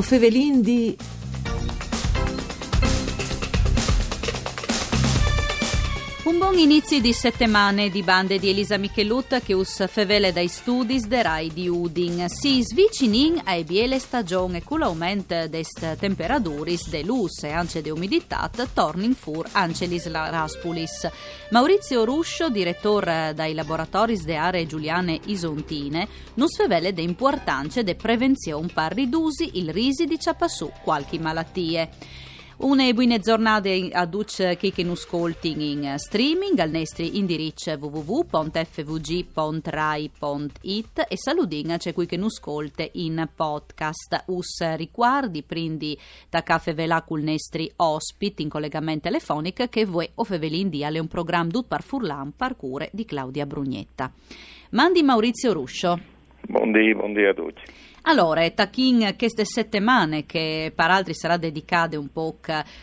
O fevelin di... Un buon inizio di settimane di bande di Elisa Michelut che us fevele dai studi de Rai di Udin. Si svicinin ai biele stagione con l'aumento des temperaturis de lus e anche de umiditat tornin fur ancelis raspulis. Maurizio Ruscio, direttore dai laboratoris de aree giuliane isontine, nus fevele de importanza de prevenzione per ridusi il risi di ciapassù qualche malattie. Una buone giornate a tutti chi che nos in streaming al nostro indirizzo www.fvg.rai.it e saludin c'è qui che nos ascolta in podcast. Us ricordi prindi da caffè velà col nostri ospiti in collegamento telefonico che voi o fevelin dia un programma dut par furlan par cure di Claudia Brugnetta. Mandi Maurizio Ruscio. Buondì, buondì a tutti. Allora, Tachin queste settimane che per altri sarà dedicate un po'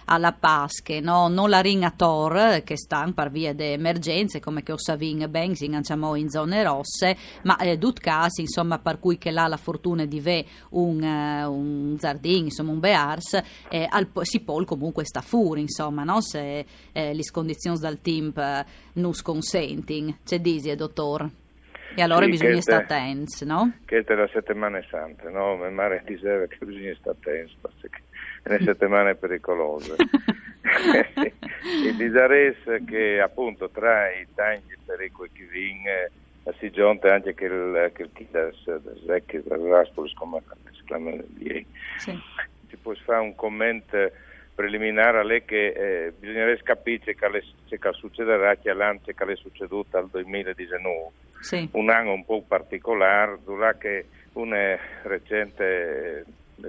alla Pasche, no? non la ring a Tor che sta per via di emergenze come che Osavin ben si ingaggiamo in zone rosse, ma eh, casi insomma per cui che là la fortuna di ve un, uh, un zardin, insomma un bears, eh, al, si pol comunque sta fuori insomma, no? se eh, le condizioni dal team eh, nus consenting. C'è disi, dottor? E allora sì, bisogna stare attenti, no? Che è la settimana santa, no? Mi mare diceva che bisogna stare attenti perché è una settimana pericolose. e che appunto tra i tanti pericoli che vince si giunta anche che il che il Kidas Zecchi Raspulis come si chiama lì. Sì. Ci può fare un commento preliminare a lei che eh, bisognerebbe capire che, che succederà che l'anno che è succeduto al 2019 sì. un anno un po' particolare dove una recente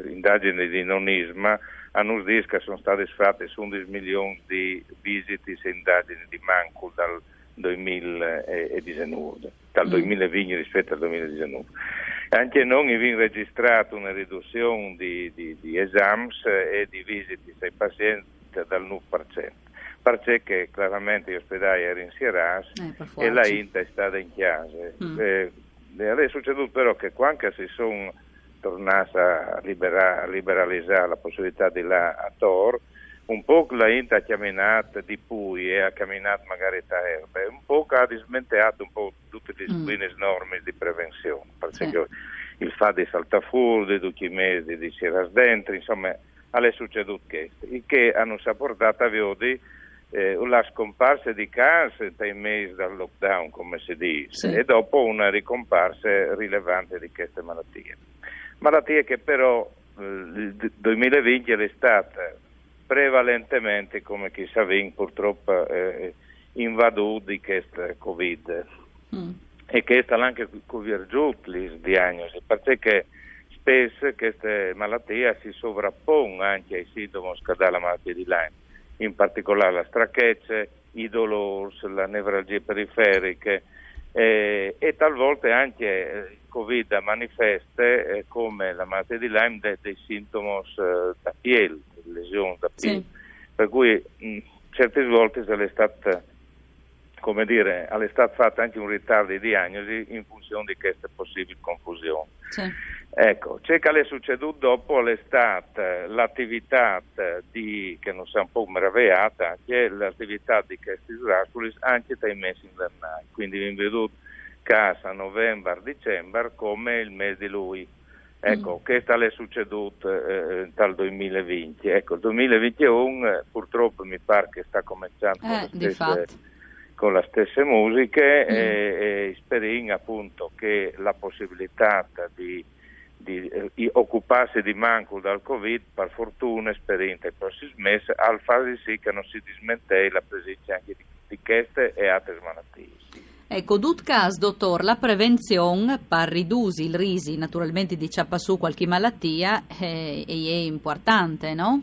indagine di nonisma hanno detto che sono state fatte 11 milioni di visite e indagini di Mancul dal 2019 dal 2020 mm. rispetto al 2019 anche noi abbiamo registrato una riduzione di, di, di esami e di visite ai pazienti dal 9%, perché chiaramente gli ospedali erano in Sieras eh, e la INTA è stata in chiesa. Mm. Eh, è succeduto però che quando si sono tornati a, libera, a, liberalizzare la possibilità di là a Tor, un po' la INTA ha camminato di Pui e ha camminato magari da erbe, un po' ha dismentato un po' tutte le mm. norme di prevenzione, perché sì. il fatto di saltare fuori, di tutti mesi di Sieras dentro, insomma, è succeduto questo, il che hanno portato a vedere eh, la scomparsa di case dai mesi dal lockdown, come si dice, sì. e dopo una ricomparsa rilevante di queste malattie. Malattie che però eh, il 2020 è stata prevalentemente, come chi sa, purtroppo eh, invaduta di questo Covid. Mm. E che sta anche convergiuta le diagnosi, perché spesso queste malattie si sovrappongono anche ai sintomi della malattia di Lyme in particolare la strachezza, i dolori, la nevralgia periferiche eh, e talvolta anche il Covid manifesta eh, come la malattia di Lyme dei, dei sintomi eh, da piel, lesioni da piel. Sì. Per cui mh, certe volte se l'è stata come dire, è stato fatto anche un ritardo di diagnosi in funzione di queste possibili confusioni. Sì. Ecco, c'è che è succeduto dopo l'estate, l'attività di, che non si è un po' meravigliata, che è l'attività di questi Draculi anche dai mesi invernali, quindi in veduto casa novembre, dicembre come il mese di lui. Ecco, mm. questo è succeduto eh, dal 2020. Ecco, il 2021 eh, purtroppo mi pare che sta cominciando eh, stesse, con le stesse musiche mm. e, e speriamo appunto che la possibilità di di eh, occuparsi di manco dal Covid, per fortuna, esperienza e prossimi mesi, al fare sì che non si dismentei la presenza anche di, di queste e altre malattie. Ecco, dut cas, dottor, la prevenzione per ridurre il risi, naturalmente di su qualche malattia, è, è, importante, no?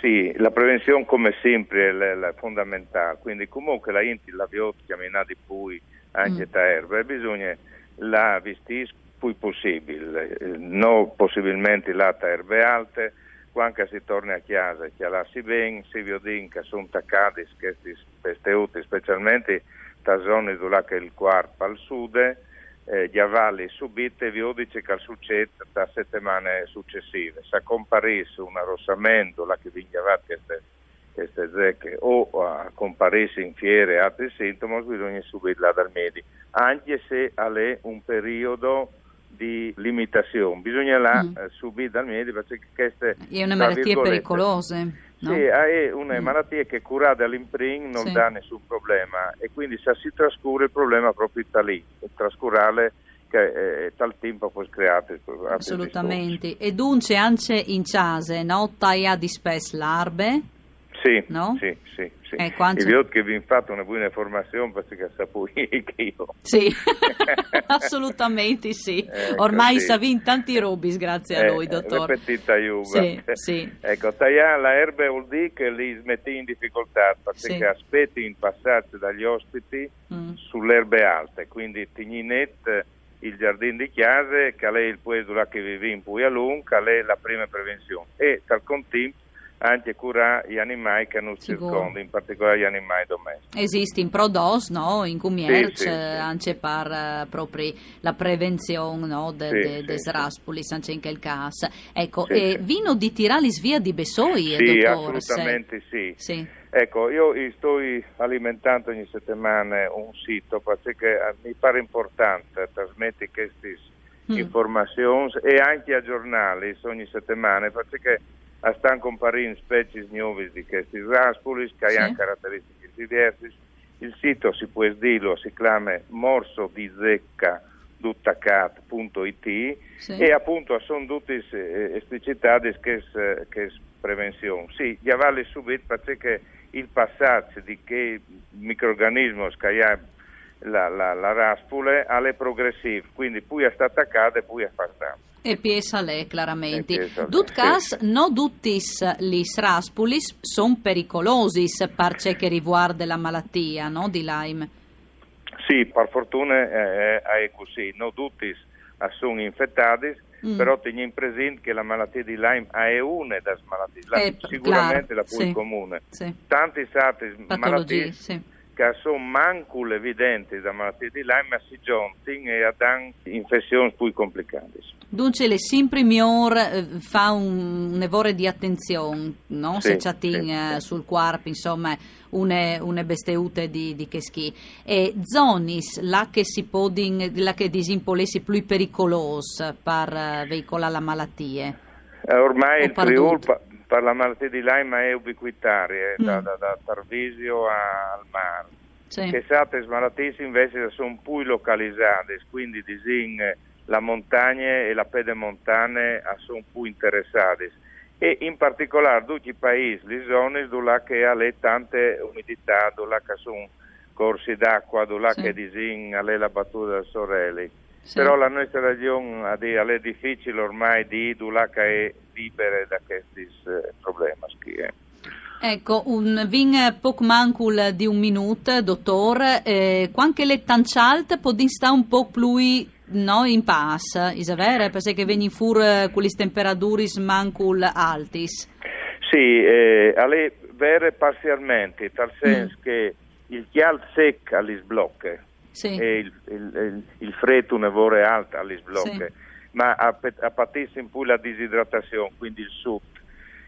Sì, la prevenzione come sempre è, è fondamentale, quindi comunque la inti la viottica, di pui, anche mm. da erba, bisogna la vestisco più possibile, non possibilmente latte erbe alte, quando si torna a casa che lasci bene, si vede che sono attaccati questi pesteuti, specialmente da zone è il quarto al sud, eh, gli avvalli subite vi dice che succede da settimane successive. Se comparisse un arrossamento, la che vi avvati queste zecche, o a comparisse in fiere altri sintomi, bisogna subirla dal medico, anche se ha un periodo di limitazione. Bisogna là mm. eh, subire dal medico perché queste... È una malattia pericolosa. No? Sì, è una mm. malattia che curata all'imprin non sì. dà nessun problema e quindi se si trascura il problema proprio da lì, trascurare che eh, tal tempo poi create assolutamente e dunque anche in case no taia di spes larbe sì, no? sì, sì, sì. Eh, quanto... E che vi fate una buona informazione perché saputo che io. Sì, assolutamente sì. Ecco, Ormai sì. sa in tanti robis grazie a noi, eh, dottore. Petita Juva. Sì, sì. Ecco, tagliare la erba vuol dire che li smetti in difficoltà perché sì. aspetti in passaggio dagli ospiti mm. sulle erbe alte, quindi tigninette il giardino di chiase, che è il puesto che vive in Puglia Lunga, che è la prima prevenzione. E tal contempo anche curare gli animali che non circondano, in particolare gli animali domestici. Esiste in Prodos, no? in Cumierc, sì, sì, sì. anche per uh, proprio la prevenzione no? de, sì, de, de sraspulis, anche in quel caso. Ecco, e vino di Tiralis via di Bessoi, sì, dottore? assolutamente sì. sì. Ecco, io sto alimentando ogni settimana un sito perché eh, mi pare importante trasmettere queste mm. informazioni e anche a giornali ogni settimana perché stanno comparendo specie nuove di questi raspulis che sì. hanno caratteristiche diverse. Il sito si può dire, si chiama morso di zecca duttacat.it sì. e appunto sono tutte eh, esplicitate che, che prevenzione. Sì, gli avvalli subito perché il passaggio di che microorganismo ha la, la, la raspule alle progressive, quindi poi è stata attaccata e poi è fatta. E piesa lei, chiaramente. Dutcas, sì. no duttis lis raspulis sono pericolosi per ciò che riguarda la malattia no, di Lyme. Sì, per fortuna è, è così. No duttis sono infettati, mm. però teniamo presente che la malattia di Lyme è una delle malattie, la, eh, sicuramente claro, la più sì, comune. Sì. Tanti stati malattie sì sono manco evidenti da malattie di Lyme, ma si giungono e hanno infezioni più complicate. Dunque, le sempre miglior eh, fa un, un evore di attenzione, no? Sì, se c'è sì, eh, sul corpo, insomma, une, une besteute di, di che E zonis, la che si podin, la che disimpolessi più pericolos per uh, veicolare la malattia? Eh, ormai il Friul per la malattia di Lyme è ubiquitaria, mm. da, da, da, Tarvisio al mare. Sì. Che altre malattie invece sono più localizzate, quindi disin, la montagna e la pedemontane sono più interessate. E in particolare tutti i paesi, le zone dove che ha tante umidità, dove sono corsi d'acqua, dove sì. che disin, la battuta del Sorelli. Sì. Però la nostra regione è difficile ormai di dove che è libere da questi eh, problemi. Eh. Ecco, un vin poc mancul di un minuto, dottor, eh, quanche le tancialt podin sta un po' più no, in pass, vero? Perché vengono fuori eh, quelle temperature mancul altis. Sì, eh, alle vere parzialmente, tal senso mm. che il chial secca li sblocca sì. e il, il, il, il freddo nevore alta li sblocca. Sì ma a, a patissimo pure la disidratazione, quindi il sud.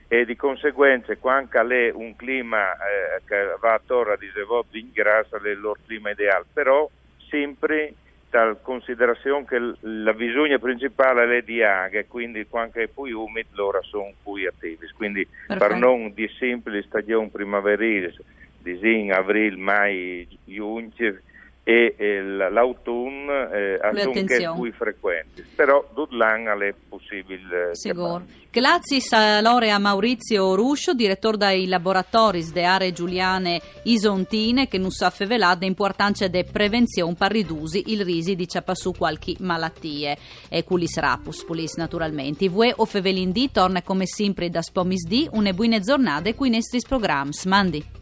E di conseguenza, quando è un clima eh, che va attorno a disevolvere in grassa, è il loro clima ideale, però sempre dal considerazione che la bisogna principale è di aghe, quindi quando è più umido loro sono più attivi. Quindi Perfetto. per non di semplice stagione primaverile, di aprile, mai, giugno, e eh, l'autunno eh, sono più frequenti, però Dudlan è possibile. Sicuro. Grazie a Maurizio Ruscio, direttore dei laboratori de aree giuliane isontine, che non sa fevelare l'importanza di prevenzione per ridurre il rischio di ciappare qualche malattie. E culis rapus, pulis naturalmente. Vue o fevelin di torna come sempre da Spomis di, une buone giornate qui nei nostri programmi. Mandi.